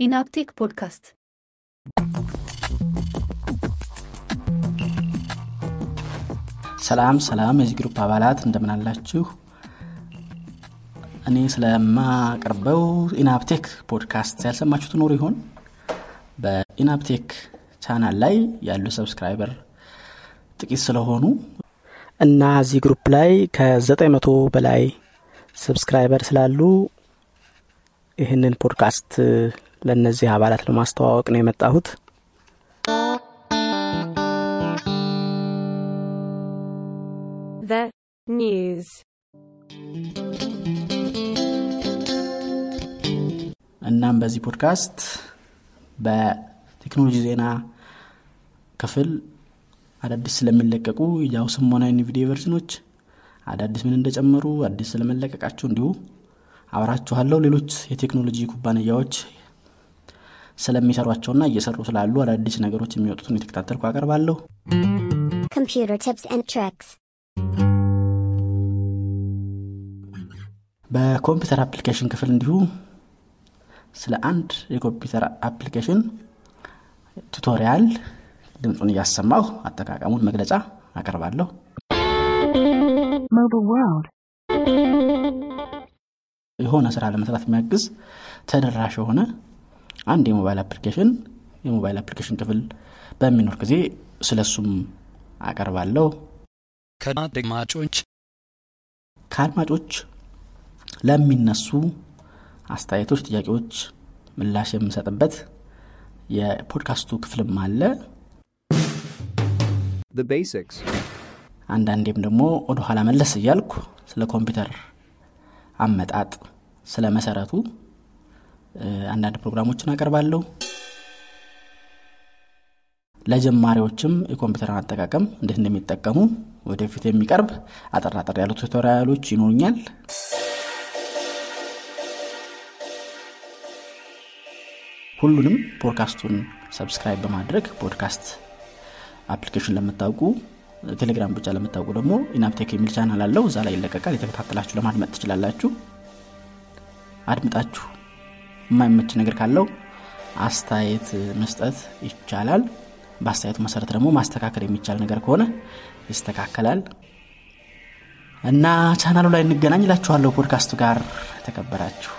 ኢናብ ቴክ ፖድካስት። ሰላም ሰላም የዚህ group አባላት እንደምን አላችሁ? እኔ ስለማቀርበው ኢናብ ቴክ ፖድካስት ያልሰማችሁት ኖሮ ይሆን በኢናብ ቴክ ቻናል ላይ ያሉ subscriber ጥቂት ስለሆኑ እና እዚህ group ላይ ከዘጠኝ መቶ በላይ subscriber ስላሉ ይህንን ፖድካስት ለእነዚህ አባላት ለማስተዋወቅ ነው የመጣሁት The news. እናም በዚህ ፖድካስት በቴክኖሎጂ ዜና ክፍል አዳዲስ ስለሚለቀቁ የ JAWS ም ሆነ NVDA version ኦች አዳዲስ ምን እንደጨመሩ አዲስ ስለመለቀቃቸው እንዲሁ አብራችኋለሁ ሌሎች የቴክኖሎጂ ኩባንያዎች ስለሚሰሯቸውና እየሰሩ ስላሉ አዳዲስ ነገሮች የሚወጡትን የተከታተልኩ አቀርባለሁ Computer tips and tricks. በኮምፒውተር application ክፍል እንዲሁ ስለ አንድ የኮምፒውተር application tutorial ድምፁን እያሰማሁ አጠቃቀሙን መግለጫ አቀርባለሁ Mobile World. የሆነ ስራ ለመስራት የሚያግዝ ተደራሽ የሆነ አንድ የሞባይል application የሞባይል application ክፍል በሚኖር ጊዜ ስለሱም አቀርባለሁ ከአድማጮች ከአድማጮች ለሚነሱ አስተያየቶች ጥያቄዎች ምላሽ የምሰጥበት የፖድካስቱ ክፍልም አለ The basics. አንዳንዴም ደግሞ ወደ ኋላ መለስ እያልኩ ስለ ኮምፒውተር አመጣጥ ስለ መሰረቱ አንዳንድ ፕሮግራሞችን አቀርባለሁ። ለጀማሪዎችም የኮምፒውተርን አጠቃቀም እንዴት እንደሚጠቀሙ ወደፊት የሚቀርብ አጠር አጠር ያሉ tutorial ኦች ይኖሩኛል። ሁሉንም ፖድካስቱን subscribe በማድረግ ፖድካስት application ለምታውቁ ቴሌግራም ብቻ ለምታውቁ ደግሞ ኢናብ ቴክ የሚል ቻናል አለው። እዛ ላይ ይለቀቃል። የተከታተላችሁ ለማድመጥ ትችላላችሁ። አድምጣችሁ የማይመች ነገር ካለው አስተያየት መስጠት ይቻላል። በአስተያየቱ መሰረት ደግሞ ማስተካከል የሚቻል ነገር ከሆነ ይስተካከላል። እና ቻናሉ ላይ እንገናኝ። ይላችኋለሁ ፖድካስቱ ጋር የተከበራችሁ